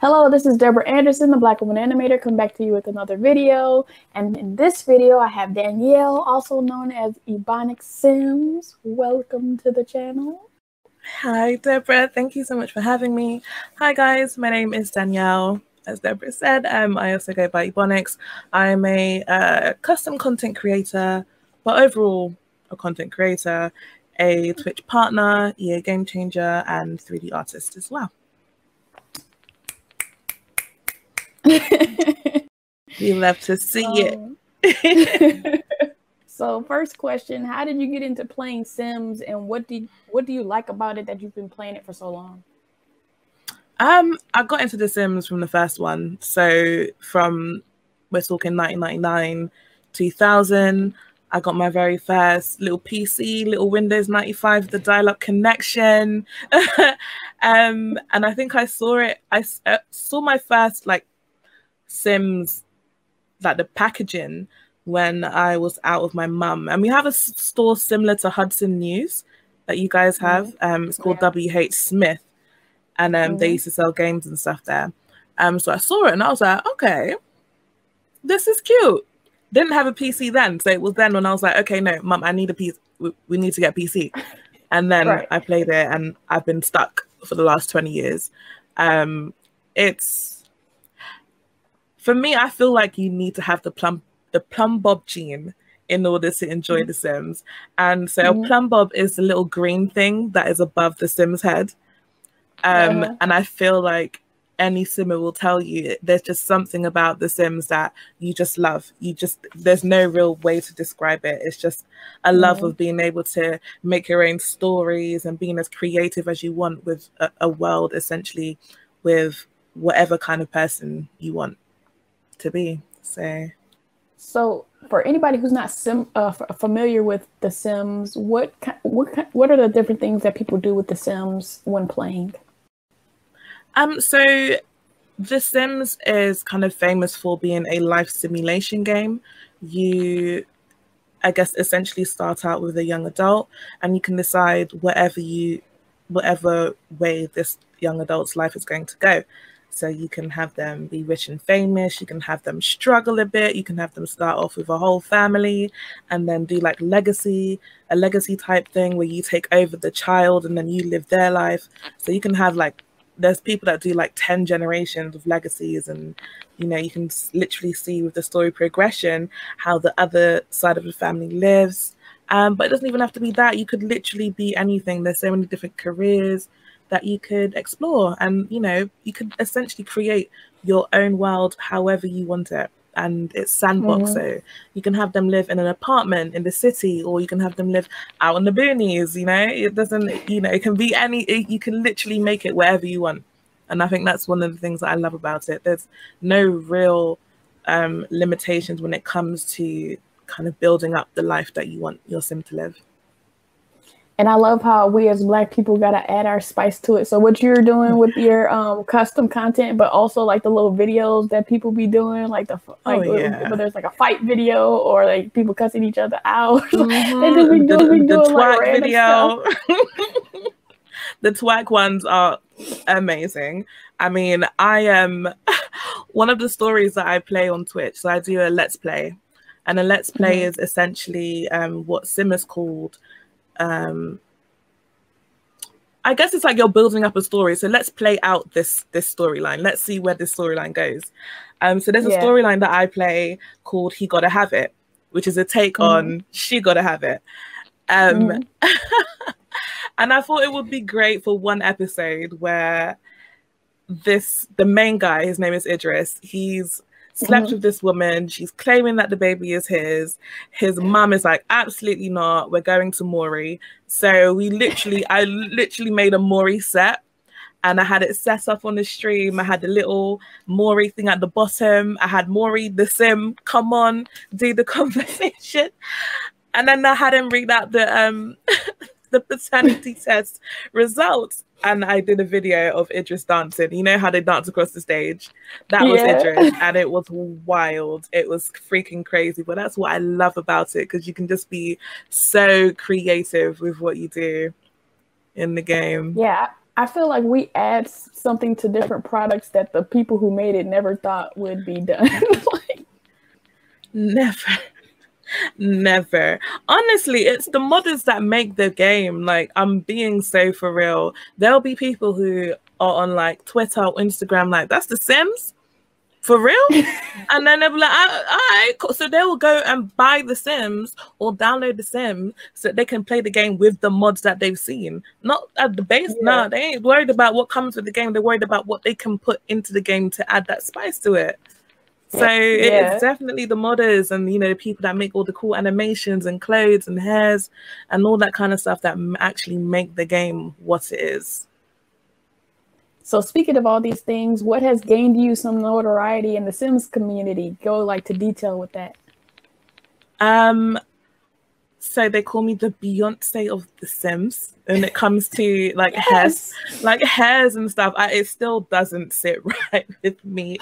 Hello, this is Deborah Anderson, the Black Woman Animator, come back to you with another video. And in this video, I have Danielle, also known as Ebonix Sims. Welcome to the channel. Hi, Deborah. Thank you so much for having me. Hi, guys. My name is Danielle. As Deborah said, um, I also go by Ebonix. I'm a uh, custom content creator, but overall a content creator, a Twitch partner, EA game changer, and 3D artist as well. we love to see um, it. so first question, how did you get into playing Sims and what do what do you like about it that you've been playing it for so long? Um, I got into The Sims from the first one. So from we're talking 1999, 2000. I got my very first little PC, little Windows 95, the dial-up connection. um, and I think I saw it. I uh, saw my first like Sims, like the packaging, when I was out with my mum. And we have a store similar to Hudson News that you guys have. Mm-hmm. Um, it's called yeah. WH Smith. And um, mm-hmm. they used to sell games and stuff there. Um, so I saw it and I was like, okay, this is cute. Didn't have a PC then. So it was then when I was like, okay, no, mum, I need a PC. We, we need to get PC. And then right. I played it and I've been stuck for the last 20 years. Um, it's for me, I feel like you need to have the plum the plum bob gene in order to enjoy mm-hmm. The Sims. And so mm-hmm. plum bob is the little green thing that is above the Sim's head. Um, yeah. And I feel like any simmer will tell you there's just something about the sims that you just love you just there's no real way to describe it it's just a love mm-hmm. of being able to make your own stories and being as creative as you want with a, a world essentially with whatever kind of person you want to be. So, so for anybody who's not sim uh, familiar with The Sims, what what what are the different things that people do with The Sims when playing? Um, so The Sims is kind of famous for being a life simulation game. You I guess essentially start out with a young adult and you can decide whatever you whatever way this young adult's life is going to go. So you can have them be rich and famous, you can have them struggle a bit, you can have them start off with a whole family and then do like legacy, a legacy type thing where you take over the child and then you live their life. So you can have like there's people that do like 10 generations of legacies and you know you can literally see with the story progression how the other side of the family lives. Um, but it doesn't even have to be that. You could literally be anything. There's so many different careers that you could explore. And you know you could essentially create your own world however you want it. And it's sandbox mm-hmm. so you can have them live in an apartment in the city or you can have them live out in the boonies you know? It doesn't you know it can be any it, you can literally make it wherever you want. And i think that's one of the things that i love about it. There's no real um, limitations when it comes to kind of building up the life that you want your sim to live and I love how we as black people gotta add our spice to it. So what you're doing with your um, custom content, but also like the little videos that people be doing, like the like oh, yeah. there's like a fight video or like people cussing each other out. Mm-hmm. they just be doing, the, the twat like video. the twag ones are amazing. I mean, I am one of the stories that I play on Twitch. So I do a let's play, and a let's play mm-hmm. is essentially um, what Sim is called um I guess it's like you're building up a story. So let's play out this this storyline. Let's see where this storyline goes. Um, so there's a yeah. storyline that I play called "He Gotta Have It," which is a take mm. on "She Gotta Have It." Um, mm. and I thought it would be great for one episode where this the main guy, his name is Idris. He's slept mm-hmm. with this woman. She's claiming that the baby is his. His mum is like, absolutely not. We're going to Maury. So we literally, I literally made a Maury set and I had it set up on the stream. I had the little Maury thing at the bottom. I had Maury the sim come on, do the conversation. And then I had him read out the um the paternity test results and I did a video of Idris dancing. You know how they dance across the stage? That was yeah. Idris, and it was wild. It was freaking crazy. But that's what I love about it because you can just be so creative with what you do in the game. Yeah, I feel like we add something to different products that the people who made it never thought would be done. like, never. Never. Honestly, it's the modders that make the game. Like, I'm being so for real. There'll be people who are on like Twitter or Instagram, like, that's The Sims? For real? and then they'll be like, all right, cool. So they will go and buy The Sims or download The Sims so they can play the game with the mods that they've seen. Not at the base. Yeah. No, they ain't worried about what comes with the game. They're worried about what they can put into the game to add that spice to it. So yeah. it's definitely the modders and you know the people that make all the cool animations and clothes and hairs and all that kind of stuff that actually make the game what it is. So speaking of all these things, what has gained you some notoriety in the Sims community? Go like to detail with that. Um, so they call me the Beyonce of the Sims when it comes to like yes. hairs, like hairs and stuff. I, it still doesn't sit right with me.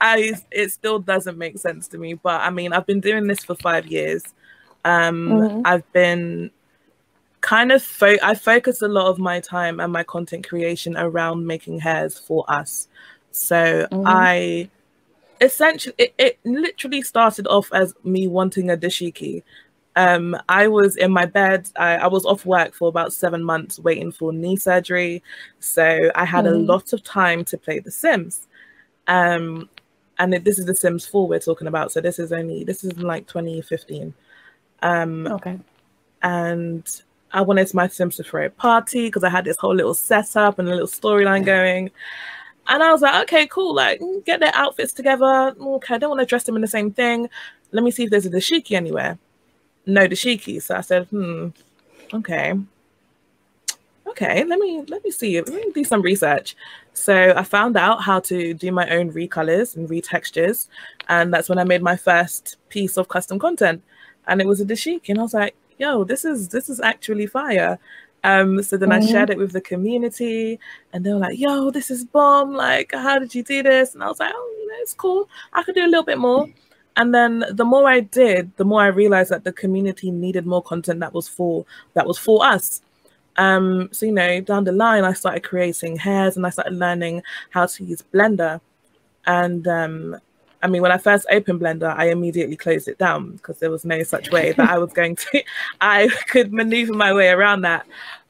I it still doesn't make sense to me. But I mean, I've been doing this for five years. Um, mm-hmm. I've been kind of fo- I focus a lot of my time and my content creation around making hairs for us. So mm-hmm. I essentially it, it literally started off as me wanting a dashiki um, I was in my bed. I, I, was off work for about seven months waiting for knee surgery. So I had mm. a lot of time to play The Sims. Um, and it, this is The Sims 4 we're talking about. So this is only, this is like 2015. Um, okay. And I wanted my Sims to throw a party because I had this whole little setup and a little storyline going. And I was like, okay, cool. Like, get their outfits together. Okay, I don't want to dress them in the same thing. Let me see if there's a dashiki anywhere no dashiki. So I said, hmm, okay. Okay, let me let me see. Let me do some research. So I found out how to do my own recolors and retextures, and that's when I made my first piece of custom content. And it was a dashiki, and I was like, "Yo, this is this is actually fire." Um, so then mm-hmm. I shared it with the community, and they were like, "Yo, this is bomb! Like, how did you do this?" And I was like, "Oh, you know, it's cool. I could do a little bit more." And then the more I did, the more I realized that the community needed more content that was for that was for us. Um, so you know, down the line, I started creating hairs, and I started learning how to use Blender. And um, I mean, when I first opened Blender, I immediately closed it down because there was no such way that I was going to, I could maneuver my way around that.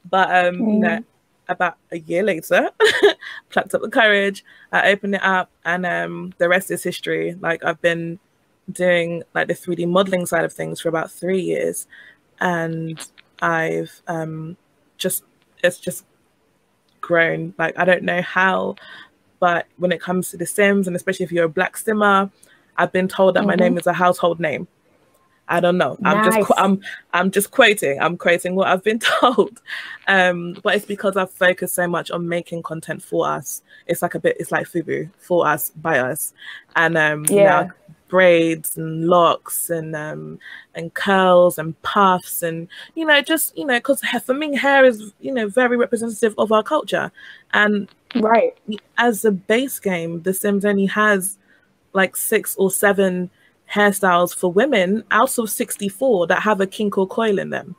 But um, mm. you know, mm. about a year later, plucked up the courage, I opened it up, and um, the rest is history. Like I've been doing like the 3D modeling side of things for about three years, and I've um, just it's just grown. Like I don't know how, but when it comes to the Sims, and especially if you're a Black Simmer, I've been told that mm-hmm. my name is a household name. I don't know. Nice. I'm just I'm I'm just quoting. I'm quoting what I've been told. Um, but it's because I've focused so much on making content for us. It's like a bit. It's like Fubu for us by us, and um, yeah braids and locks and um and curls and puffs and you know just you know because for me hair is you know very representative of our culture. And right. as a base game the sims only has like six or seven hairstyles for women out of 64 that have a kink or coil in them.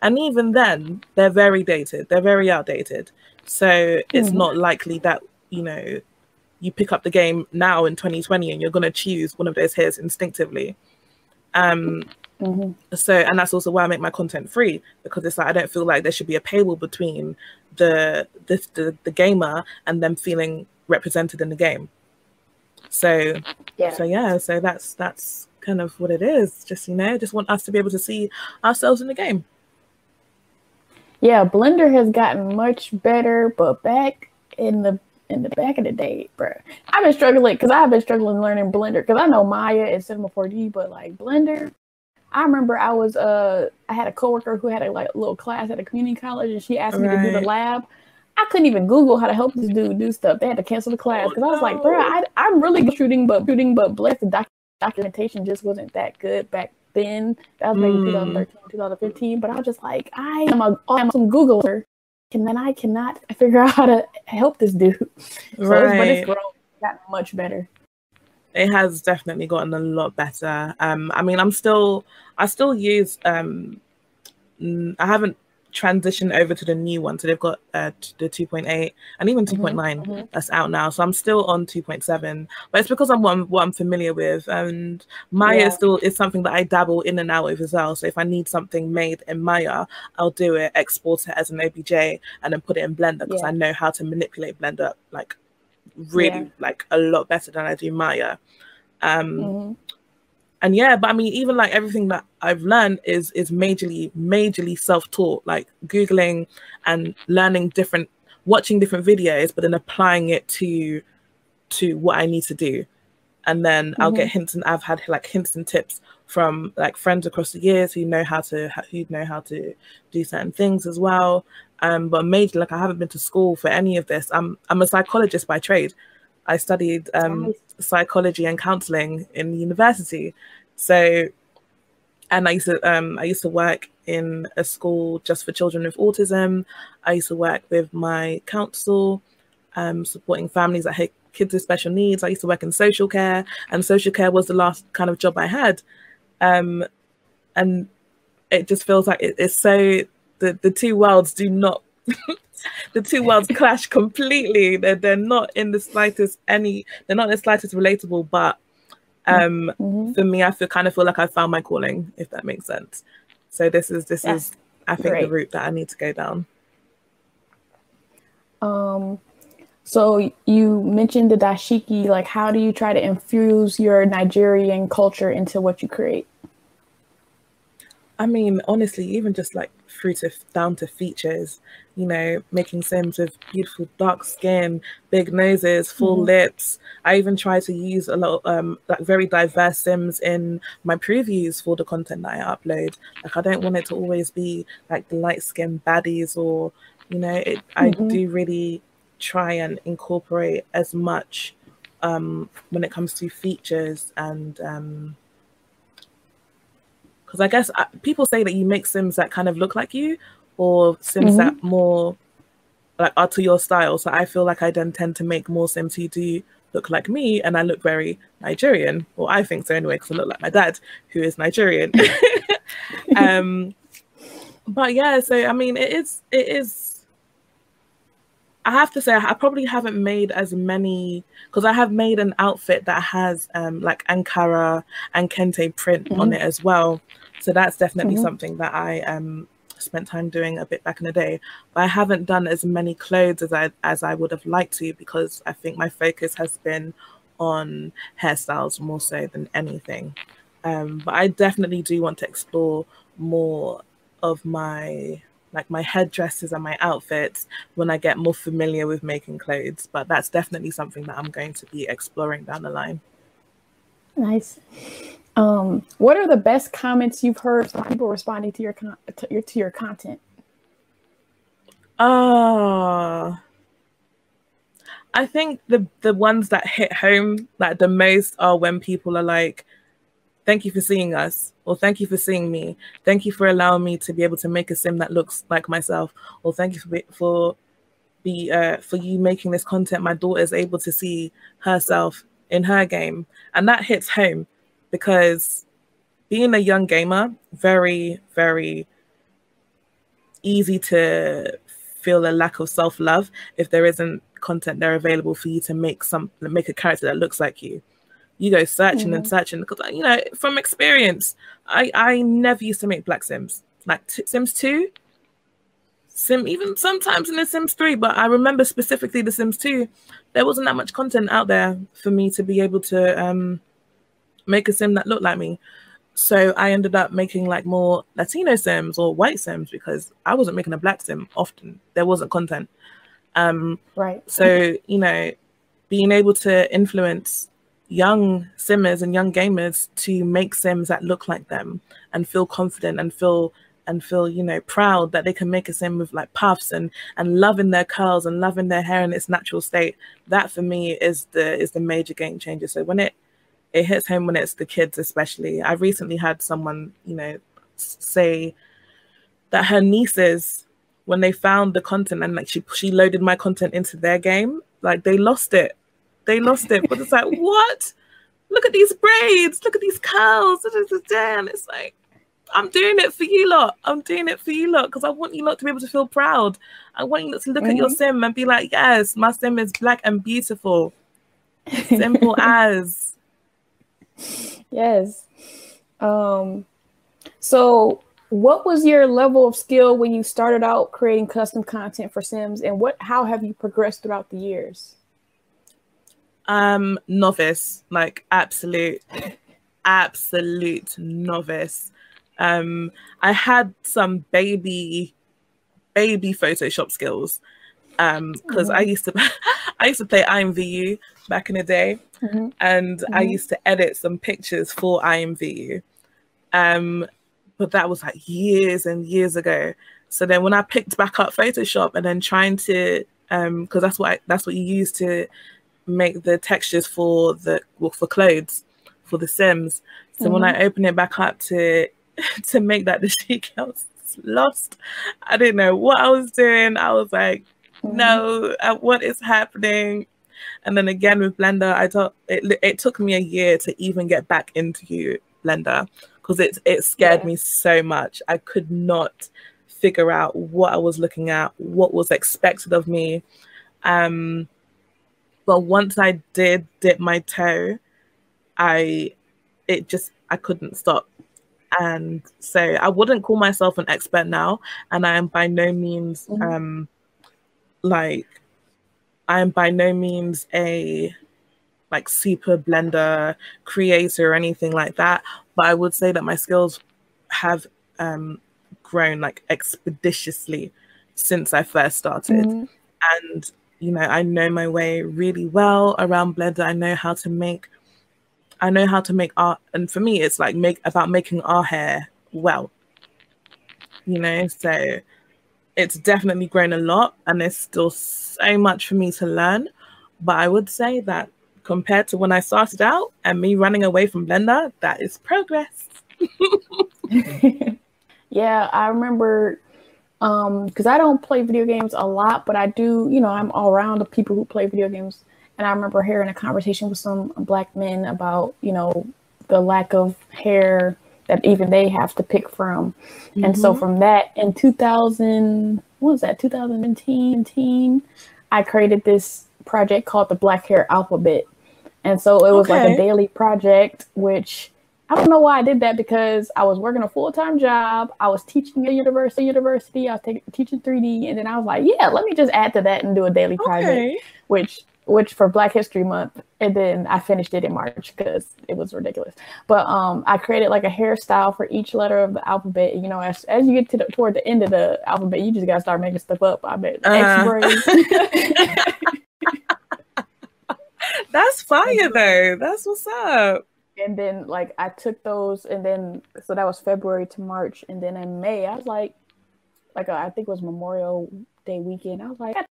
And even then they're very dated. They're very outdated. So it's mm. not likely that you know you pick up the game now in 2020 and you're going to choose one of those hairs instinctively. Um, mm-hmm. So, and that's also why I make my content free because it's like I don't feel like there should be a paywall between the the, the, the gamer and them feeling represented in the game. So, yeah. so yeah, so that's that's kind of what it is. Just you know, just want us to be able to see ourselves in the game. Yeah, Blender has gotten much better, but back in the in the back of the day, bro. I've been struggling because I've been struggling learning Blender because I know Maya and Cinema 4D, but like Blender, I remember I was uh I had a coworker who had a like little class at a community college and she asked me right. to do the lab. I couldn't even Google how to help this dude do stuff. They had to cancel the class because oh, I was no. like, bro, I, am really shooting, but shooting, but blessed the doc- documentation just wasn't that good back then. That was maybe mm. 2013, 2015. But I was just like, I am a, I'm some Googler and then I cannot figure out how to help this dude. So right. it's, but it's grown, gotten much better. It has definitely gotten a lot better. Um, I mean, I'm still, I still use, um, I haven't transition over to the new one. So they've got uh, the 2.8 and even 2.9 mm-hmm, mm-hmm. that's out now. So I'm still on 2.7, but it's because I'm what I'm, what I'm familiar with. And Maya yeah. still is something that I dabble in and out of as well. So if I need something made in Maya, I'll do it, export it as an OBJ, and then put it in Blender because yeah. I know how to manipulate Blender like really yeah. like a lot better than I do Maya. Um, mm-hmm and yeah but i mean even like everything that i've learned is is majorly majorly self-taught like googling and learning different watching different videos but then applying it to to what i need to do and then mm-hmm. i'll get mm-hmm. hints and i've had like hints and tips from like friends across the years who know how to who know how to do certain things as well um but major like i haven't been to school for any of this i'm i'm a psychologist by trade I studied um, nice. psychology and counseling in university. So, and I used to um, I used to work in a school just for children with autism. I used to work with my council, um, supporting families that had kids with special needs. I used to work in social care, and social care was the last kind of job I had. Um, and it just feels like it, it's so the the two worlds do not the two worlds clash completely. They're they're not in the slightest any. They're not in the slightest relatable. But um, mm-hmm. for me, I feel kind of feel like I found my calling, if that makes sense. So this is this is I think great. the route that I need to go down. Um. So you mentioned the dashiki. Like, how do you try to infuse your Nigerian culture into what you create? I mean, honestly, even just like through to down to features, you know, making Sims with beautiful dark skin, big noses, full mm-hmm. lips. I even try to use a lot of um like very diverse Sims in my previews for the content that I upload. Like I don't want it to always be like the light skin baddies or you know, it mm-hmm. I do really try and incorporate as much um when it comes to features and um because I guess uh, people say that you make Sims that kind of look like you, or Sims mm-hmm. that more like are to your style. So I feel like I then tend to make more Sims who do look like me, and I look very Nigerian, or I think so anyway, because I look like my dad, who is Nigerian. um, but yeah, so I mean, it is it is. I have to say, I probably haven't made as many because I have made an outfit that has um, like Ankara and Kente print mm-hmm. on it as well. So that's definitely mm-hmm. something that I um spent time doing a bit back in the day. But I haven't done as many clothes as I as I would have liked to because I think my focus has been on hairstyles more so than anything. Um, but I definitely do want to explore more of my like my headdresses and my outfits when I get more familiar with making clothes. But that's definitely something that I'm going to be exploring down the line. Nice. Um, what are the best comments you've heard from people responding to your con- to your to your content? Uh I think the the ones that hit home like the most are when people are like, "Thank you for seeing us," or "Thank you for seeing me," "Thank you for allowing me to be able to make a sim that looks like myself," or "Thank you for for be uh, for you making this content. My daughter is able to see herself in her game," and that hits home because being a young gamer, very, very easy to feel a lack of self love if there isn't content there available for you to make some make a character that looks like you. You go searching mm-hmm. and searching because you know from experience, I I never used to make black Sims like t- Sims two. Sim even sometimes in the Sims 3, but I remember specifically the Sims 2, there wasn't that much content out there for me to be able to um make a sim that looked like me. So I ended up making like more Latino sims or white sims because I wasn't making a black sim often. There wasn't content. Um, right. So, you know, being able to influence young simmers and young gamers to make sims that look like them and feel confident and feel and feel you know proud that they can make a sim with like puffs and and loving their curls and loving their hair in its natural state that for me is the is the major game changer so when it it hits home when it's the kids, especially. I recently had someone, you know, say that her nieces, when they found the content and like she she loaded my content into their game, like they lost it. They lost it. But it's like, what? Look at these braids. Look at these curls. And it's like, I'm doing it for you lot. I'm doing it for you lot because I want you lot to be able to feel proud. I want you lot to look mm-hmm. at your mm-hmm. sim and be like, yes, my sim is black and beautiful. Simple as. Yes. Um so what was your level of skill when you started out creating custom content for Sims and what how have you progressed throughout the years? Um novice, like absolute absolute novice. Um, I had some baby, baby Photoshop skills um because mm-hmm. i used to i used to play imvu back in the day mm-hmm. and mm-hmm. i used to edit some pictures for imvu um but that was like years and years ago so then when i picked back up photoshop and then trying to um because that's what I, that's what you use to make the textures for the well, for clothes for the sims so when mm-hmm. i open it back up to to make that dashiki I was lost. I didn't know what I was doing. I was like, mm-hmm. no, uh, what is happening? And then again with Blender, I thought it, it took me a year to even get back into Blender because it it scared yeah. me so much. I could not figure out what I was looking at, what was expected of me. Um, but once I did dip my toe, I it just I couldn't stop. And so I wouldn't call myself an expert now, and I am by no means mm-hmm. um like I am by no means a like super blender creator or anything like that. But I would say that my skills have um grown like expeditiously since I first started. Mm-hmm. And you know, I know my way really well around Blender. I know how to make I know how to make art, and for me, it's like make about making our hair well. You know, so it's definitely grown a lot, and there's still so much for me to learn. But I would say that compared to when I started out and me running away from Blender, that is progress. yeah, I remember because um, I don't play video games a lot, but I do, you know, I'm all around the people who play video games and I remember hearing a conversation with some black men about, you know, the lack of hair that even they have to pick from. Mm-hmm. And so mm-hmm. from that in 2000, what was that, 2017, I created this project called the Black Hair Alphabet. And so it was okay. like a daily project, which I don't know why I did that because I was working a full time job. I was teaching at university, university. I was t- teaching 3D, and then I was like, yeah, let me just add to that and do a daily project, okay. which which for Black History Month, and then I finished it in March because it was ridiculous. But um, I created like a hairstyle for each letter of the alphabet. You know, as as you get to the, toward the end of the alphabet, you just gotta start making stuff up. I bet. Uh-huh. That's fire though. That's what's up. And then like I took those, and then so that was February to March, and then in May I was like, like a, I think it was Memorial Day weekend. I was like, I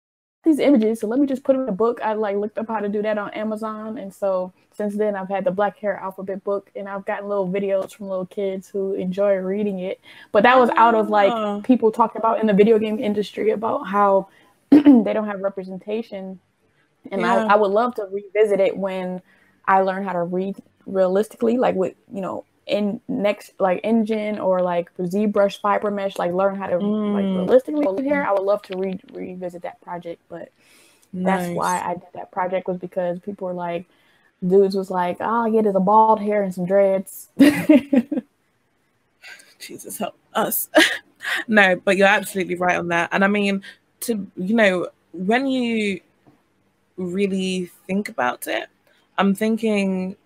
these images, so let me just put them in a book. I like looked up how to do that on Amazon, and so since then I've had the Black Hair Alphabet book, and I've gotten little videos from little kids who enjoy reading it. But that was out of like ah. people talking about in the video game industry about how they don't have representation, and yeah. I, I would love to revisit it when I learn how to read realistically, like with you know in next like engine or like ZBrush fiber mesh, like learn how to mm. like realistically here. I would love to re- revisit that project, but nice. that's why I did that project was because people were like, dudes was like, I get is a bald hair and some dreads. Jesus help us. no, but you're absolutely right on that. And I mean, to you know, when you really think about it, I'm thinking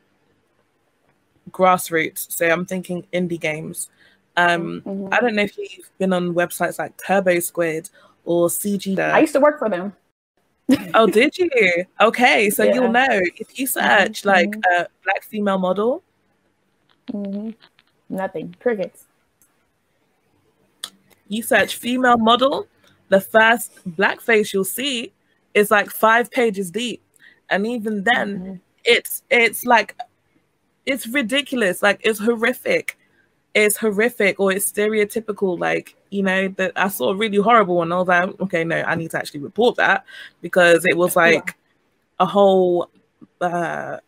grassroots. So I'm thinking indie games. Um, mm-hmm. I don't know if you've been on websites like Turbo Squid or CG. I used to work for them. oh, did you? Okay, so yeah. you'll know if you search mm-hmm. like a black female model. Mm-hmm. Nothing. Crickets. You search female model, the first black face you'll see is like five pages deep, and even then, mm-hmm. it's it's like it's ridiculous. Like it's horrific. It's horrific or it's stereotypical. Like, you know, that I saw a really horrible one. I was like, okay, no, I need to actually report that because it was like a whole uh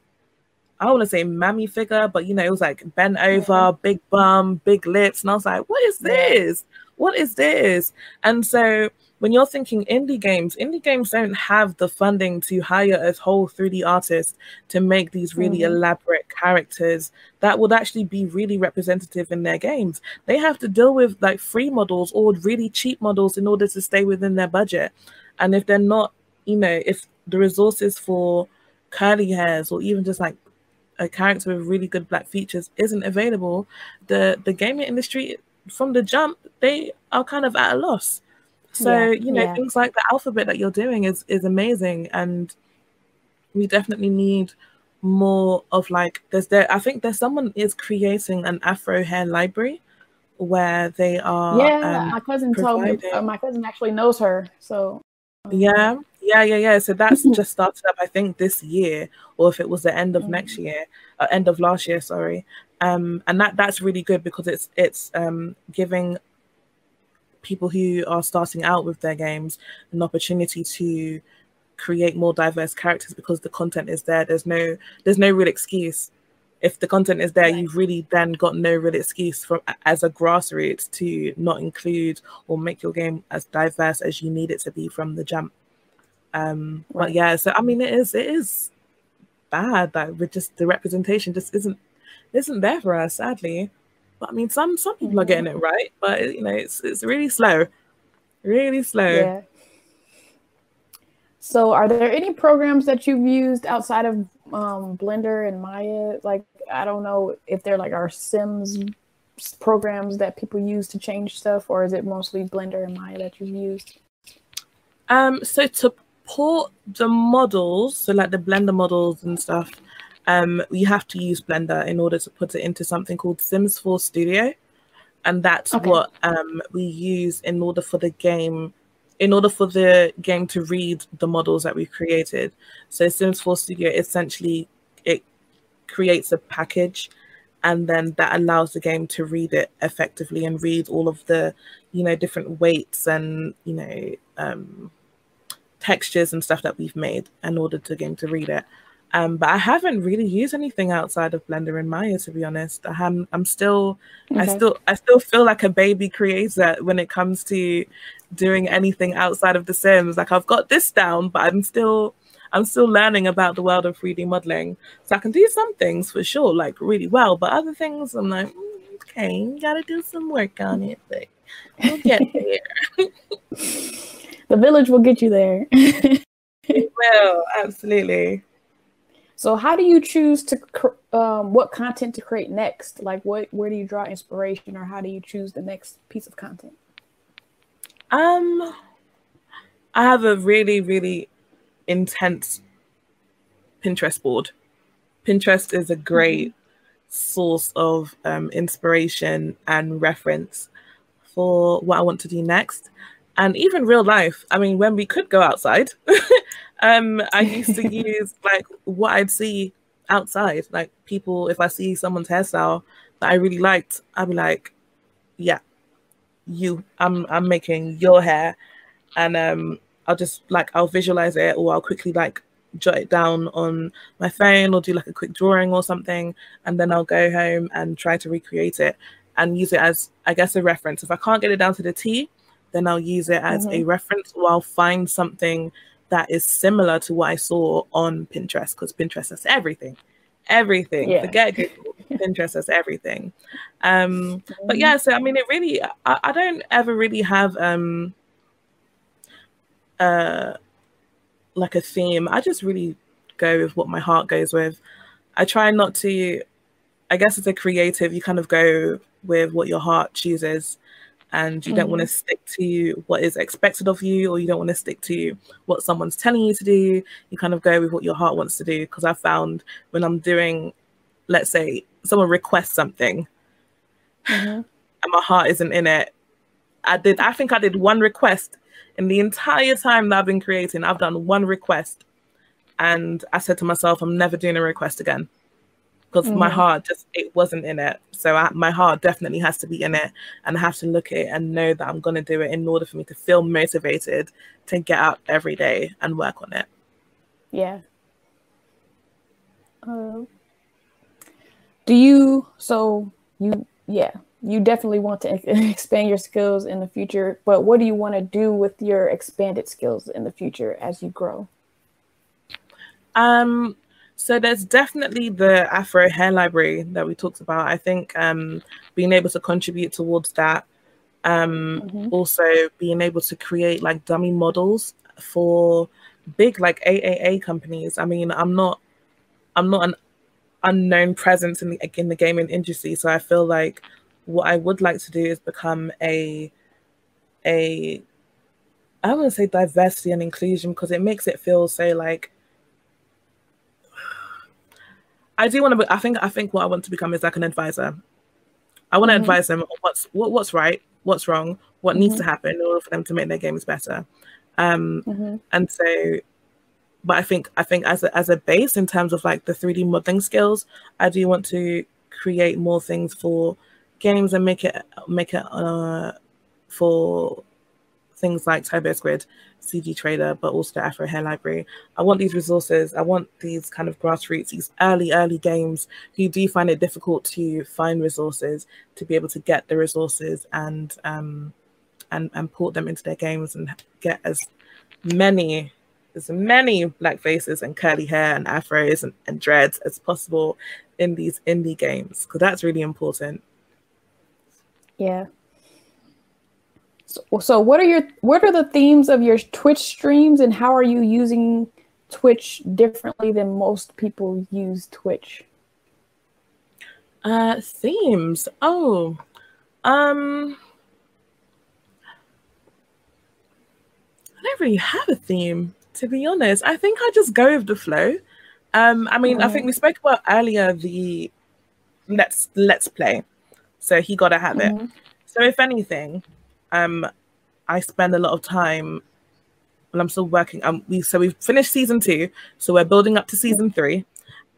I don't want to say mammy figure, but you know, it was like bent over, yeah. big bum, big lips. And I was like, what is this? What is this? And so when you're thinking indie games, indie games don't have the funding to hire a whole 3D artist to make these really mm-hmm. elaborate characters that would actually be really representative in their games. They have to deal with like free models or really cheap models in order to stay within their budget. And if they're not, you know, if the resources for curly hairs or even just like a character with really good black features isn't available, the the gaming industry from the jump they are kind of at a loss. So yeah, you know yeah. things like the alphabet that you're doing is is amazing, and we definitely need more of like there's there. I think there's someone is creating an Afro hair library where they are. Yeah, um, my cousin providing... told me. Uh, my cousin actually knows her, so. Um, yeah, yeah, yeah, yeah. So that's just started up, I think, this year, or if it was the end of mm-hmm. next year, uh, end of last year, sorry. Um, and that that's really good because it's it's um giving people who are starting out with their games an opportunity to create more diverse characters because the content is there. There's no there's no real excuse. If the content is there, right. you've really then got no real excuse for as a grassroots to not include or make your game as diverse as you need it to be from the jump. Um, right. but yeah, so I mean, it is it is bad that with just the representation just isn't isn't there for us, sadly. But I mean, some some people are getting it right, but you know, it's it's really slow, really slow. Yeah. So, are there any programs that you've used outside of um, Blender and Maya? Like, I don't know if they're like our Sims programs that people use to change stuff, or is it mostly Blender and Maya that you've used? Um, so to port the models, so like the Blender models and stuff, um, you have to use Blender in order to put it into something called Sims 4 Studio. And that's okay. what um, we use in order for the game, in order for the game to read the models that we've created. So Sims 4 Studio essentially it creates a package and then that allows the game to read it effectively and read all of the you know different weights and you know um, textures and stuff that we've made in order to game to read it um, but I haven't really used anything outside of Blender and Maya, to be honest. I'm I'm still okay. I still I still feel like a baby creator when it comes to doing anything outside of The Sims. Like I've got this down, but I'm still I'm still learning about the world of 3D modeling. So I can do some things for sure, like really well, but other things I'm like, mm, okay, you gotta do some work on it, but we'll get there. the village will get you there. well, absolutely. So how do you choose to um, what content to create next? Like what where do you draw inspiration or how do you choose the next piece of content? Um I have a really really intense Pinterest board. Pinterest is a great source of um, inspiration and reference for what I want to do next. And even real life, I mean, when we could go outside, Um, I used to use like what I'd see outside, like people. If I see someone's hairstyle that I really liked, I'd be like, "Yeah, you. I'm I'm making your hair," and um, I'll just like I'll visualize it, or I'll quickly like jot it down on my phone, or do like a quick drawing or something, and then I'll go home and try to recreate it and use it as I guess a reference. If I can't get it down to the T, then I'll use it as mm-hmm. a reference, or I'll find something that is similar to what I saw on Pinterest because Pinterest has everything, everything. Yeah. Forget Google, Pinterest has everything. Um, but mm-hmm. yeah, so I mean, it really, I, I don't ever really have um, uh, like a theme. I just really go with what my heart goes with. I try not to. I guess as a creative, you kind of go with what your heart chooses and you mm don't want to mm-hmm. stick to what is expected of you or you don't want to stick to what someone's telling you to do you kind of go with what your heart wants to do because i found when i'm doing let's say someone requests something mm-hmm. and my heart isn't in it i did i think i did one request in the entire time that i've been creating i've done one request and i said to myself i'm never doing a request again because mm. my heart just it wasn't in it. So I, my heart definitely has to be in it and i have to look at it and know that i'm going to do it in order for me to feel motivated to get up every day and work on it. Yeah. Uh, do you so you yeah you definitely want to expand your skills in the future but what do you want to do with your expanded skills in the future as you grow? Um so there's definitely the afro hair library that we talked about. I think um being able to contribute towards that um mm-hmm. also being able to create like dummy models for big like aaa companies. I mean i'm not i'm not an unknown presence in the in the gaming industry. So i feel like what I would like to do is become a a I want to say diversity and inclusion because it makes it feel so like I do want to. Be, I think. I think what I want to become is like an advisor. I want to mm-hmm. advise them on what's what, what's right, what's wrong, what mm-hmm. needs to happen in order for them to make their games better. Um, mm-hmm. And so, but I think I think as a as a base in terms of like the three D modeling skills, I do want to create more things for games and make it make it uh, for things like Turbo Squid, CG Trader, but also the Afro Hair Library. I want these resources. I want these kind of grassroots, these early, early games who do find it difficult to find resources to be able to get the resources and um, and and port them into their games and get as many as many black faces and curly hair and afros and, and dreads as possible in these indie games because that's really important yeah. So, so what are your what are the themes of your Twitch streams and how are you using Twitch differently than most people use Twitch? Uh themes. Oh. Um I don't really have a theme, to be honest. I think I just go with the flow. Um, I mean. I think we spoke about earlier the let's let's play. So he got to have mm-hmm. it. So if anything, um, I spend a lot of time. and I'm still working. Um, we so we've finished season two, so we're building up to season three.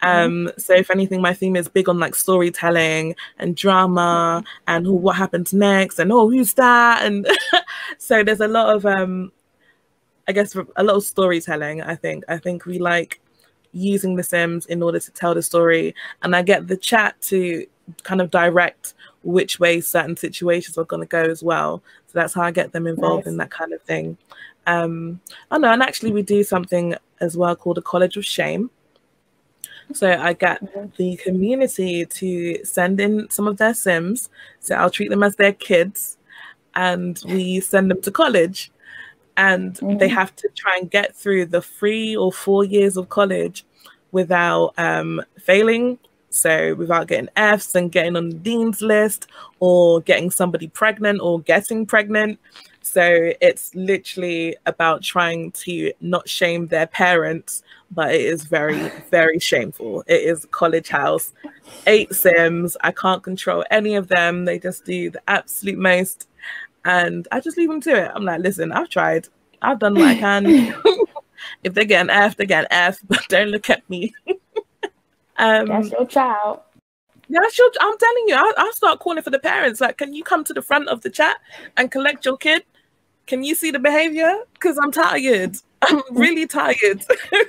Um, mm-hmm. so if anything, my theme is big on like storytelling and drama and who, what happens next and oh who's that and so there's a lot of um, I guess a lot of storytelling. I think I think we like using the Sims in order to tell the story, and I get the chat to kind of direct which way certain situations are going to go as well. So that's how I get them involved nice. in that kind of thing. Um, oh no, and actually we do something as well called a College of Shame. So I get mm-hmm. the community to send in some of their Sims. So I'll treat them as their kids, and we send them to college, and mm-hmm. they have to try and get through the three or four years of college without um, failing so without getting Fs and getting on the dean's list or getting somebody pregnant or getting pregnant. So it's literally about trying to not shame their parents, but it is very, very shameful. It is college house, eight Sims. I can't control any of them. They just do the absolute most. And I just leave them to it. I'm like, listen, I've tried. I've done what I can. if they get an F, they get an F, but don't look at me. Um, That's your child. That's your. I'm telling you, I, I'll start calling for the parents. Like, can you come to the front of the chat and collect your kid? Can you see the behavior? Because I'm tired. I'm really tired.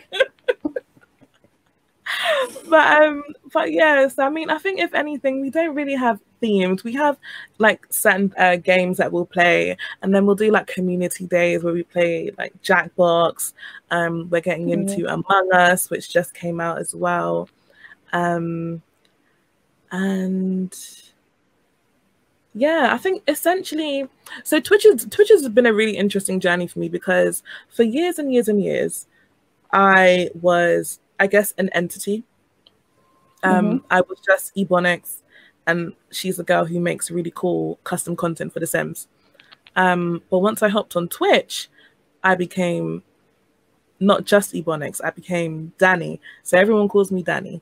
but um, but yes, I mean, I think if anything, we don't really have themes. We have like certain uh, games that we'll play, and then we'll do like community days where we play like Jackbox. Um, we're getting mm-hmm. into Among Us, which just came out as well. Um, and yeah, I think essentially, so Twitch is, Twitch has been a really interesting journey for me because for years and years and years, I was, I guess, an entity. Um, mm-hmm. I was just Ebonix, and she's a girl who makes really cool custom content for The Sims. Um, but once I hopped on Twitch, I became not just Ebonix, I became Danny. So everyone calls me Danny.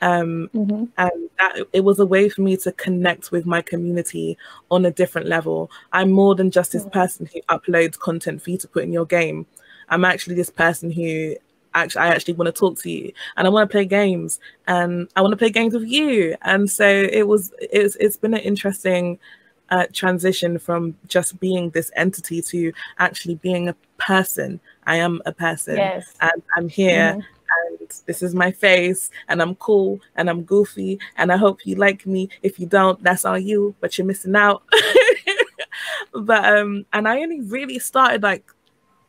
Um, mm-hmm. And that, it was a way for me to connect with my community on a different level. I'm more than just this mm-hmm. person who uploads content for you to put in your game. I'm actually this person who actually I actually want to talk to you and I want to play games and I want to play games with you. And so it was it's it's been an interesting uh, transition from just being this entity to actually being a person. I am a person yes. and I'm here. Mm-hmm this is my face, and I'm cool, and I'm goofy, and I hope you like me. If you don't, that's on you, but you're missing out. but um, and I only really started like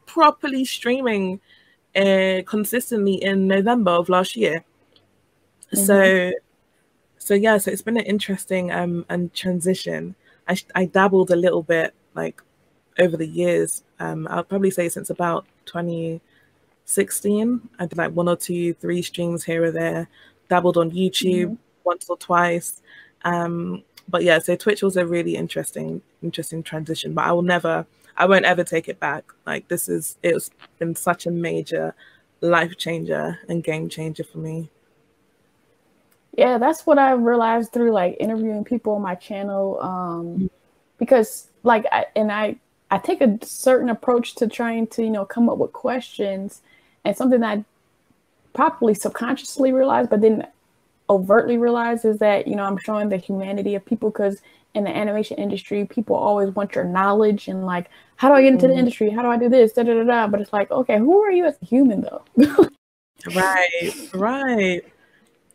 properly streaming uh, consistently in November of last year. Mm-hmm. So, so yeah, so it's been an interesting um and transition. I I dabbled a little bit like over the years. Um, I'll probably say since about 2016, I did like one or two, three streams here or there. Dabbled on YouTube mm-hmm. once or twice. Um, but yeah, so Twitch was a really interesting, interesting transition. But I will never, I won't ever take it back. Like this is, it's been such a major life changer and game changer for me. Yeah, that's what I realized through like interviewing people on my channel. Um, mm-hmm. because like, I, and I, I take a certain approach to trying to, you know, come up with questions and something that I probably subconsciously realized, but didn't overtly realize is that, you know, I'm showing the humanity of people because in the animation industry, people always want your knowledge and like, how do I get into the mm-hmm. industry? How do I do this? Da, da, da, da. But it's like, okay, who are you as a human though? right, right.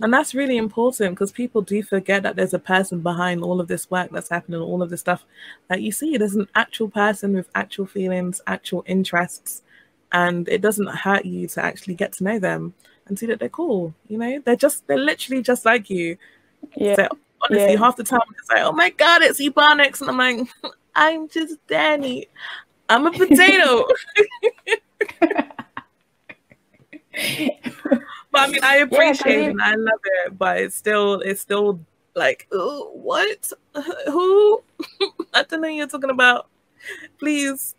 And that's really important because people do forget that there's a person behind all of this work that's happening, all of this stuff that you see. There's an actual person with actual feelings, actual interests, and it doesn't hurt you to actually get to know them and see that they're cool. You know, they're just they're literally just like you. Yeah. So honestly, yeah. half the time it's like, oh my god, it's Ebonix, and I'm like, I'm just Danny. I'm a potato. but I mean, I appreciate yeah, it and I love it, but it's still, it's still like, what? Who? I don't know you're talking about. Please.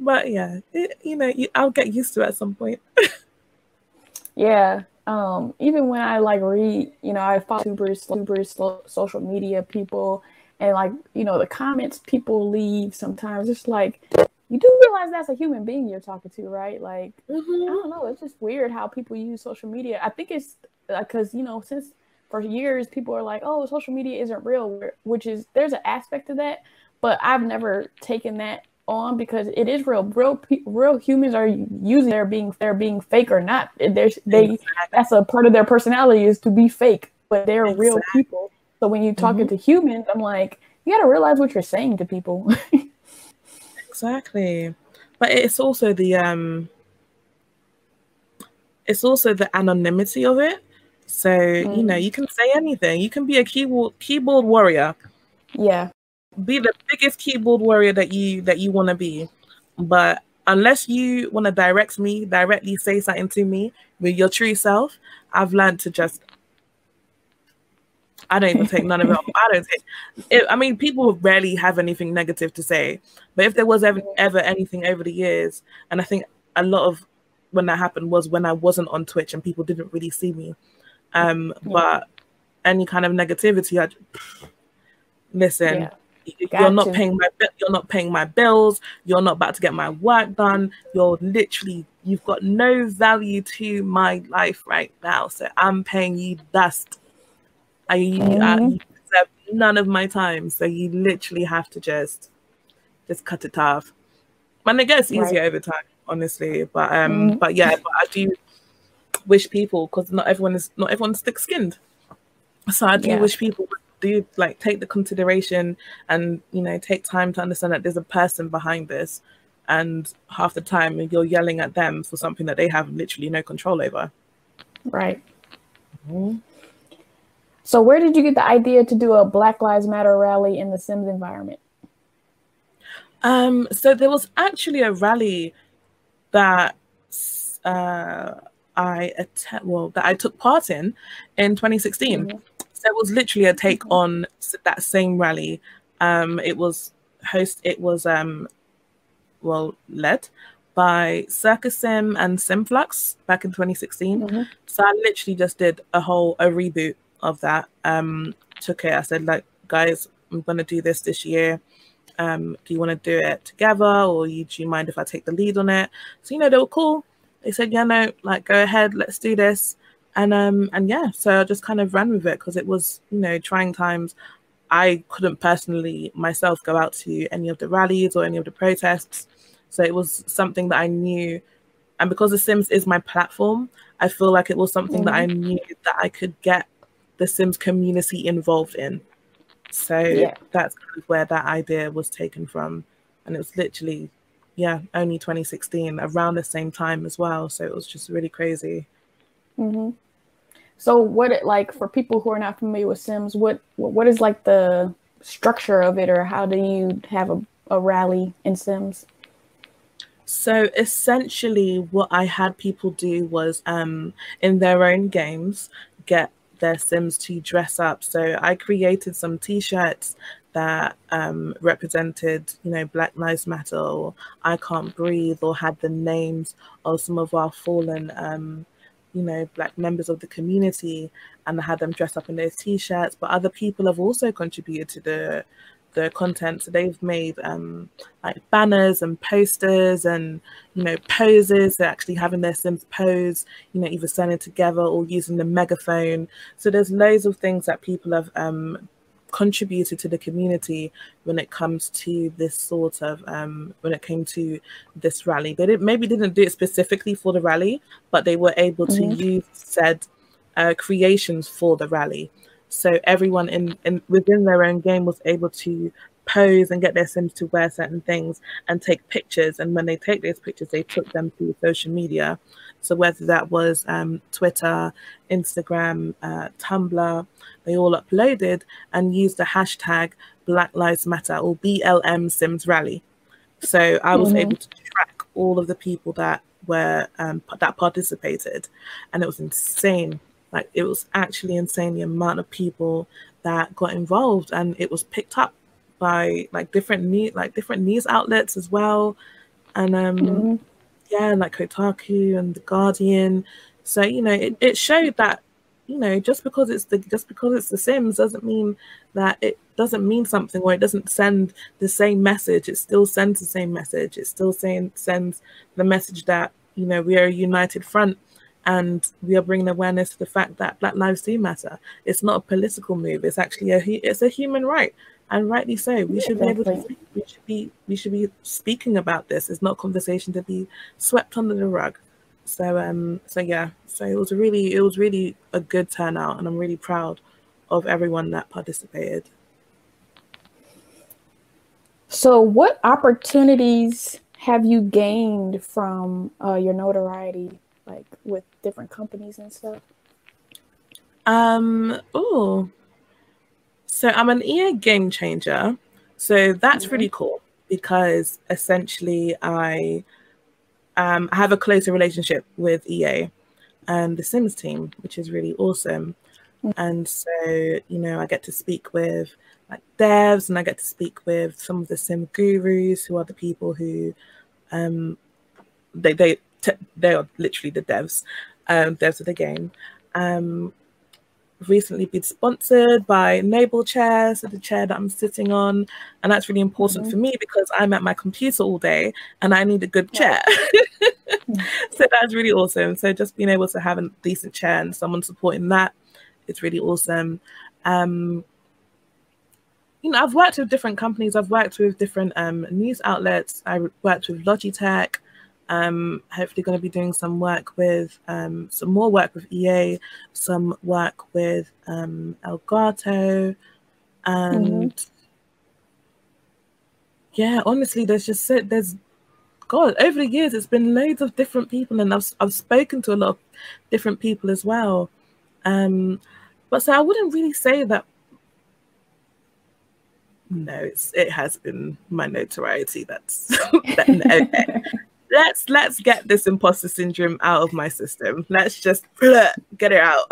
But yeah, it, you know, you, I'll get used to it at some point. yeah. Um, even when I like read, you know, I follow YouTubers, YouTubers, social media people, and like, you know, the comments people leave sometimes, it's like, you do realize that's a human being you're talking to, right? Like, mm-hmm. I don't know. It's just weird how people use social media. I think it's because, uh, you know, since for years people are like, oh, social media isn't real, which is there's an aspect of that, but I've never taken that on because it is real. Real, real humans are using they're being they're being fake or not. There's they exactly. that's a part of their personality is to be fake, but they're exactly. real people. So when you're talking mm-hmm. to humans, I'm like, you got to realize what you're saying to people. Exactly. But it's also the um it's also the anonymity of it. So, mm. you know, mm. you can say anything. You can be a keyboard keyboard warrior. Yeah. Be the biggest keyboard warrior that you that you want to be. But unless you want to direct me, directly say something to me with your true self, I've learned to just I don't even take none of it. I don't take it. I mean, people rarely have anything negative to say, but if there was ever, ever anything over the years, and I think a lot of when that happened was when I wasn't on Twitch and people didn't really see me. Um, but any kind of negativity, I listen. Yeah. You're not paying my you're not paying my bills. You're not about to get my work done. You're literally you've got no value to my life right now. So I'm paying you dust I, mm-hmm. I deserve none of my time. So you literally have to just just cut it off. And it gets easier right. over time, honestly. But um, mm-hmm. but yeah, but I do wish people because not everyone is not everyone's thick skinned. So I do yeah. wish people do you like take the consideration and you know take time to understand that there's a person behind this and half the time you're yelling at them for something that they have literally no control over right mm-hmm. So, where did you get the idea to do a Black Lives Matter rally in the Sims environment? Um, so there was actually a rally that uh, I att- well that I took part in in 2016. Mm-hmm. It was literally a take mm-hmm. on that same rally. Um, it was host. It was um, well led by Circus Sim and Simflux back in 2016. Mm-hmm. So I literally just did a whole a reboot of that. Um, took it. I said, like, guys, I'm gonna do this this year. Um, do you want to do it together, or you, do you mind if I take the lead on it? So you know, they were cool. They said, yeah, no, like, go ahead, let's do this. And um, and yeah, so I just kind of ran with it because it was, you know, trying times. I couldn't personally myself go out to any of the rallies or any of the protests. So it was something that I knew. And because The Sims is my platform, I feel like it was something mm-hmm. that I knew that I could get the Sims community involved in. So yeah. that's kind of where that idea was taken from. And it was literally, yeah, only 2016, around the same time as well. So it was just really crazy. Mm-hmm. So what it like for people who are not familiar with Sims, what what is like the structure of it or how do you have a, a rally in Sims? So essentially, what I had people do was um, in their own games get their Sims to dress up. So I created some T-shirts that um, represented, you know, Black Lives Matter or I Can't Breathe, or had the names of some of our fallen, um, you know, Black members of the community, and I had them dress up in those T-shirts. But other people have also contributed to the the content. So they've made um, like banners and posters and you know poses. They're actually having their Sims pose, you know, either standing together or using the megaphone. So there's loads of things that people have um, contributed to the community when it comes to this sort of um, when it came to this rally. They didn't, maybe didn't do it specifically for the rally, but they were able mm-hmm. to use said uh, creations for the rally. So everyone in, in within their own game was able to pose and get their sims to wear certain things and take pictures. And when they take those pictures, they put them to social media. So whether that was um, Twitter, Instagram, uh, Tumblr, they all uploaded and used the hashtag Black Lives Matter or BLM Sims Rally. So I was mm-hmm. able to track all of the people that were um, that participated, and it was insane like it was actually insane the amount of people that got involved, and it was picked up by like different news, like different news outlets as well, and um, mm-hmm. yeah, like Kotaku and the Guardian. So you know, it, it showed that you know just because it's the just because it's the Sims doesn't mean that it doesn't mean something or it doesn't send the same message. It still sends the same message. It still saying sends the message that you know we are a united front and we are bringing awareness to the fact that Black lives do matter. It's not a political move. It's actually a it's a human right, and rightly so. We yeah, should be able to. We should be we should be speaking about this. It's not conversation to be swept under the rug. So um so yeah so it was really it was really a good turnout, and I'm really proud of everyone that participated. So, what opportunities have you gained from uh, your notoriety like with different companies and stuff? Um, oh, so I'm an EA game changer. So that's mm-hmm. really cool because essentially I um, have a closer relationship with EA and the Sims team, which is really awesome. Mm-hmm. And so, you know, I get to speak with like devs and I get to speak with some of the sim gurus who are the people who um, they, they they are literally the devs, um, devs of the game. Um, recently been sponsored by Noble Chair, so the chair that I'm sitting on, and that's really important mm-hmm. for me because I'm at my computer all day and I need a good chair. so that's really awesome. So just being able to have a decent chair and someone supporting that is really awesome. Um, you know, I've worked with different companies. I've worked with different um, news outlets. I worked with Logitech. Um, hopefully, going to be doing some work with um, some more work with EA, some work with um, Elgato, and mm-hmm. yeah, honestly, there's just so, there's God over the years, it's been loads of different people, and I've I've spoken to a lot of different people as well. Um, but so I wouldn't really say that. No, it's, it has been my notoriety. That's that, let's let's get this imposter syndrome out of my system. Let's just get it out.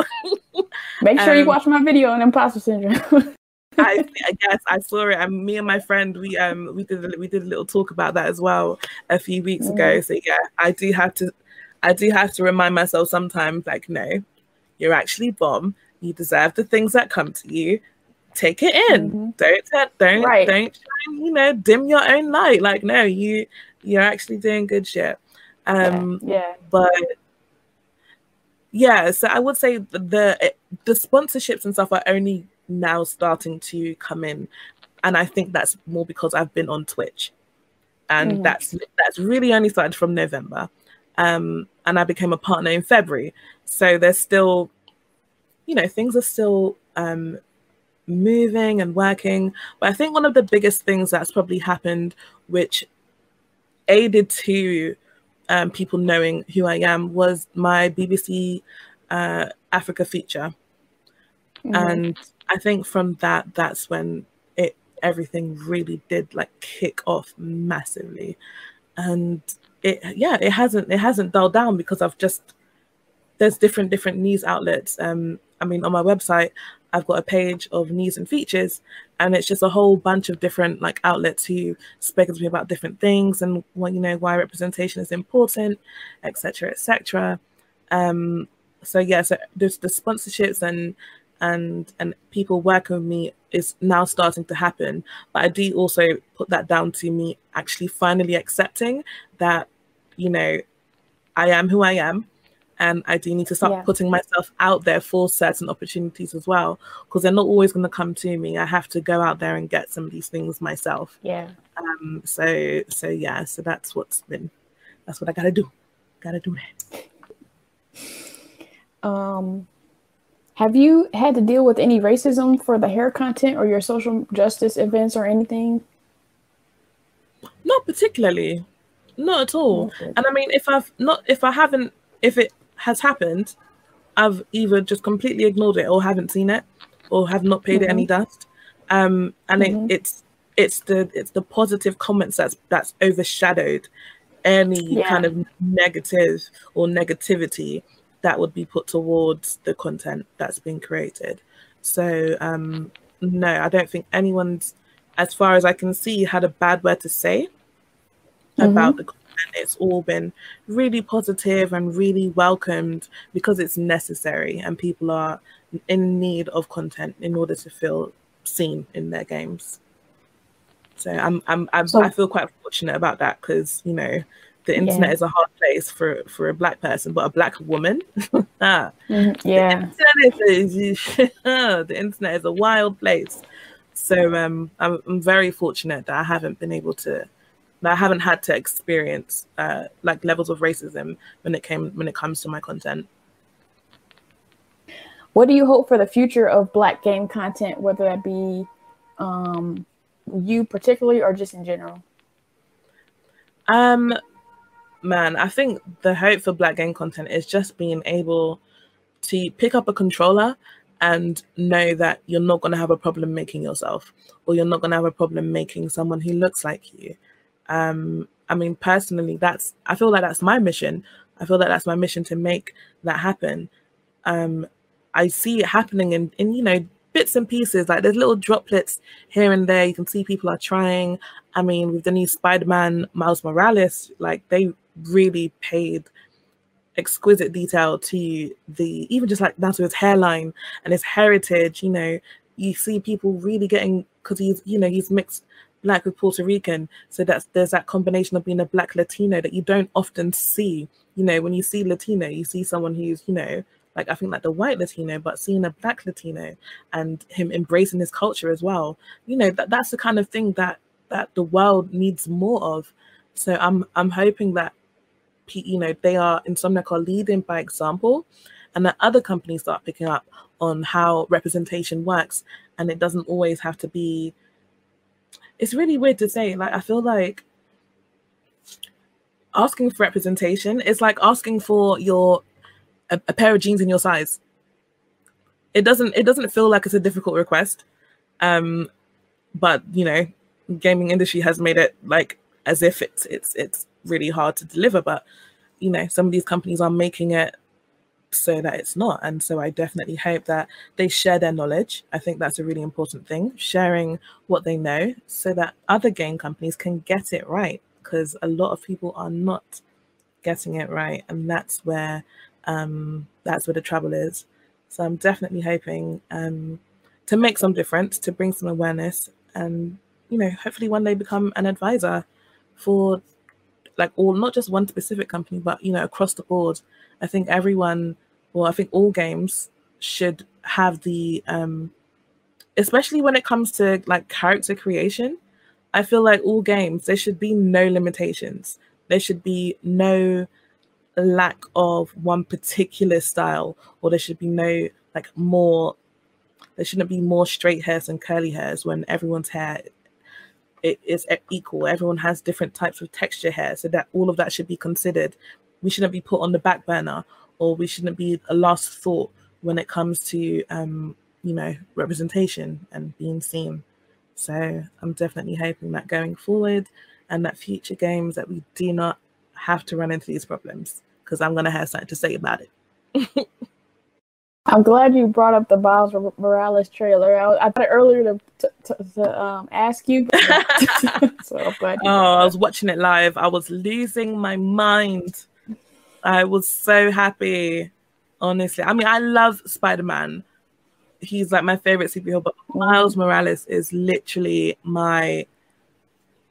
Make sure um, you watch my video on imposter syndrome. I, I, guess I saw it, and me and my friend we um we did a, we did a little talk about that as well a few weeks mm ago. So yeah, I do have to I do have to remind myself sometimes like no, you're actually bomb. You deserve the things that come to you. Take it in. Mm-hmm. Don't don't right. don't you know dim your own light. Like no, you you're actually doing good shit. Um, yeah. yeah. But yeah, so I would say the, the sponsorships and stuff are only now starting to come in, and I think that's more because I've been on Twitch, and mm. that's that's really only started from November. um, and I became a partner in February. So there's still, you know, things are still um, moving and working. But I think one of the biggest things that's probably happened, which aided to um, people knowing who I am, was my BBC uh, Africa feature. Mm-hmm. And I think from that, that's when it everything really did like kick off massively. And it yeah, it hasn't it hasn't dulled down because I've just there's different different news outlets. Um, I mean, on my website, I've got a page of news and features, and it's just a whole bunch of different like outlets who speak to me about different things and what you know why representation is important, etc., etc. Um, so yeah, so there's the sponsorships and and and people working with me is now starting to happen. But I do also put that down to me actually finally accepting that, you know, I am who I am. And I do need to start yeah. putting myself out there for certain opportunities as well, because they're not always going to come to me. I have to go out there and get some of these things myself. Yeah. Um. So so yeah. So that's what's been. That's what I gotta do. Gotta do that. Um have you had to deal with any racism for the hair content or your social justice events or anything? Not particularly. Not at all. And I mean if I've not if I haven't if it has happened, I've either just completely ignored it or haven't seen it or have not paid mm-hmm. it any mm-hmm. dust. Um and mm-hmm. it, it's it's the it's the positive comments that's that's overshadowed any yeah. kind of negative or negativity that would be put towards the content that's been created. So um, no, I don't think anyone's, as far as I can see, had a bad word to say mm-hmm. about the content. It's all been really positive and really welcomed because it's necessary and people are in need of content in order to feel seen in their games. So I'm, I'm, I'm so, I feel quite fortunate about that because you know the internet yeah. is a hard place for for a black person, but a black woman, ah, mm, yeah, the internet is, the internet is a wild place. So um, I'm, I'm very fortunate that I haven't been able to, I haven't had to experience uh, like levels of racism when it came when it comes to my content. What do you hope for the future of Black game content, whether that be um, you particularly or just in general? Um, man, I think the hope for Black game content is just being able to pick up a controller and know that you're not going to have a problem making yourself or you're not going to have a problem making someone who looks like you. Um, I mean, personally, that's I feel like that's my mission. I feel like that's my mission to make that happen. Um, I see it happening in, in you know bits and pieces. Like there's little droplets here and there. You can see people are trying. I mean, with the new Spider-Man Miles Morales, like they really paid exquisite detail to the even just like down to his hairline and his heritage. You know, you see people really getting because he's you know he's mixed black with Puerto Rican, so that's there's that combination of being a black Latino that you don't often see. You know, when you see Latino, you see someone who's you know like I think like the white Latino, but seeing a black Latino and him embracing his culture as well. You know that that's the kind of thing that that the world needs more of. So I'm I'm hoping that you know they are in Insomniac are leading by example, and that other companies start picking up on how representation works, and it doesn't always have to be. It's really weird to say. Like I feel like asking for representation is like asking for your a, a pair of jeans in your size. It doesn't it doesn't feel like it's a difficult request, um, but you know, gaming industry has made it like as if it's it's it's really hard to deliver. But you know, some of these companies are making it so that it's not. And so I definitely hope that they share their knowledge. I think that's a really important thing, sharing what they know so that other game companies can get it right. Because a lot of people are not getting it right. And that's where um, that's where the trouble is. So I'm definitely hoping um, to make some difference, to bring some awareness, and you know, hopefully one day become an advisor for like all not just one specific company, but you know, across the board. I think everyone, well, I think all games should have the, um, especially when it comes to like character creation. I feel like all games there should be no limitations. There should be no lack of one particular style or there should be no like more there shouldn't be more straight hairs and curly hairs when everyone's hair it is equal everyone has different types of texture hair so that all of that should be considered we shouldn't be put on the back burner or we shouldn't be a last thought when it comes to um you know representation and being seen so i'm definitely hoping that going forward and that future games that we do not have to run into these problems because I'm going to have something to say about it. I'm glad you brought up the Miles Morales trailer. I, I thought earlier to, to, to, to um, ask you. so I'm glad oh, I was watching it live. I was losing my mind. I was so happy, honestly. I mean, I love Spider Man. He's like my favorite superhero, but Miles Morales is literally my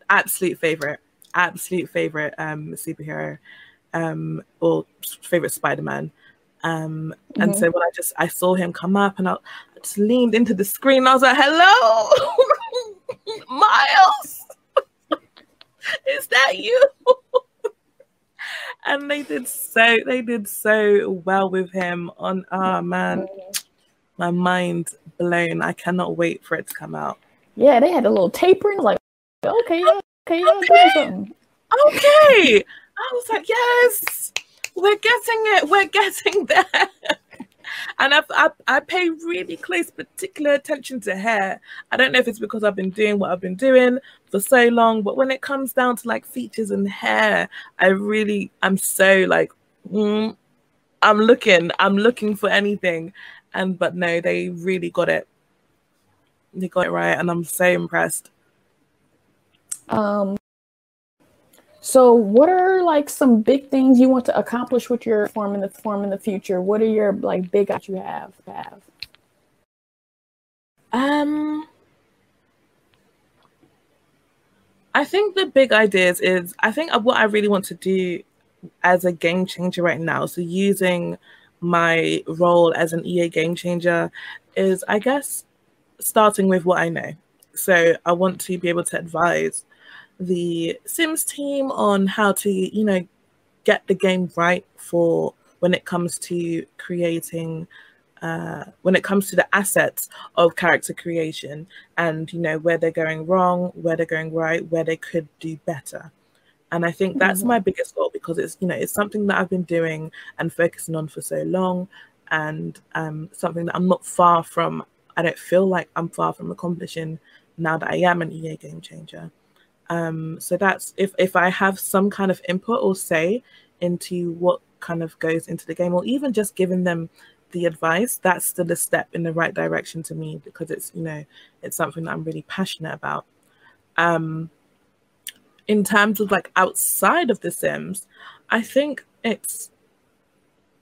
absolute favorite absolute favorite um, superhero um, or favorite Spider-Man. Um, mm-hmm. And so when I just I saw him come up and I, I just leaned into the screen and I was like, "Hello, Miles, is that you?" And they did so they did so well with him on oh man my mind blown i cannot wait for it to come out yeah they had a little tapering like okay yeah Okay, okay. okay. I was like, yes, we're getting it. We're getting there. and I, I, I pay really close, particular attention to hair. I don't know if it's because I've been doing what I've been doing for so long, but when it comes down to like features and hair, I really, I'm so like, mm, I'm looking, I'm looking for anything, and but no, they really got it. They got it right, and I'm so impressed. Um, so what are like some big things you want to accomplish with your form in the form in the future? What are your like big goals you have have? Um I think the big ideas is I think what I really want to do as a game changer right now. So using my role as an EA game changer is I guess starting with what I know. So I want to be able to advise the Sims team on how to, you know, get the game right for when it comes to creating uh, when it comes to the assets of character creation and you know where they're going wrong where they're going right where they could do better. And i think that's mm-hmm. my biggest goal because it's you know it's something that i've been doing and focusing on for so long and um, something that i'm not far from. I don't feel like i'm far from accomplishing now that i am an ea game changer um, so that's if if I have some kind of input or say into what kind of goes into the game, or even just giving them the advice, that's still a step in the right direction to me because it's you know it's something that I'm really passionate about. Um, in terms of like outside of The Sims, I think it's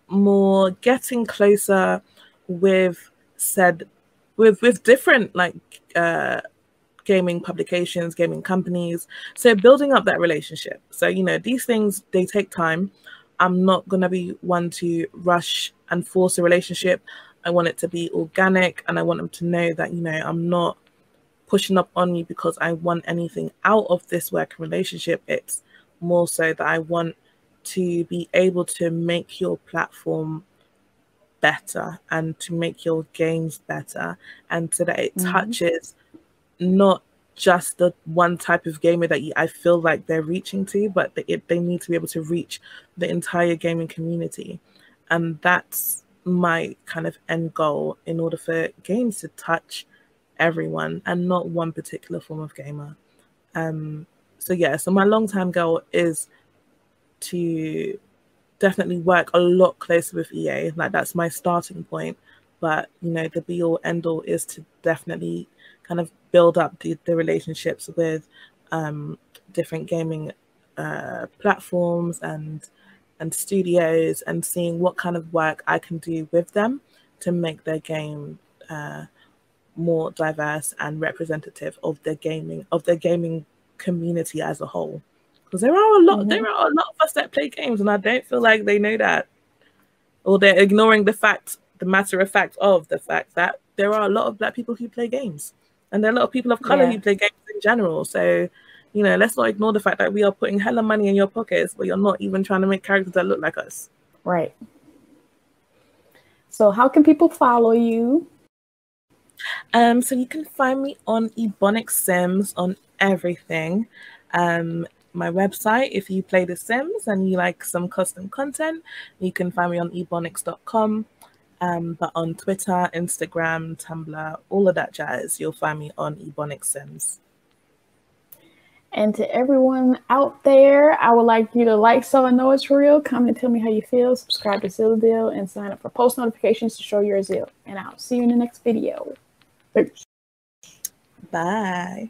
more getting closer with said with with different like uh gaming publications, gaming companies. So building up that relationship. So, you know, these things, they take time. I'm not going to be one to rush and force a relationship. I want it to be organic and I want them to know that, you know, I'm not pushing up on you because I want anything out of this working relationship. It's more so that I want to be able to make your platform better and to make your games better and so that it mm-hmm. Not just the one type of gamer that I feel like they're reaching to, but they, they need to be able to reach the entire gaming community. And that's my kind of end goal in order for games to touch everyone and not one particular form of gamer. Um, so yeah, so my long term goal is to definitely work a lot closer with EA. Like that's my starting point. But you know, the be all end all is to definitely kind of build up the, the relationships with um, different gaming uh, platforms and and studios and seeing what kind of work I can do with them to make their game uh, more diverse and representative of their gaming of their gaming community as a whole. Because there are a lot mm-hmm. there are a lot of us that play games and I don't feel like they know that. Or they're ignoring the fact, the matter of fact of the fact that there are a lot of black people who play games and there are a lot of people of color yeah. who play games in general. So You know, let's not ignore the fact that we are putting hella money in your pockets, but you're not even trying to make characters that look like us. Right. So, how can people follow you? Um, so you can find me on Ebonix Sims on everything. Um, my website, if you play The Sims and you like some custom content, you can find me on ebonics.com. Um, but on Twitter, Instagram, Tumblr, all of that jazz, you'll find me on Ebonix Sims. And to everyone out there, I would like you to like So I Know It's Real, comment and tell me how you feel, subscribe to Zilladil, and sign up for post notifications to show your zeal. And I'll see you in the next video. Peace. Bye.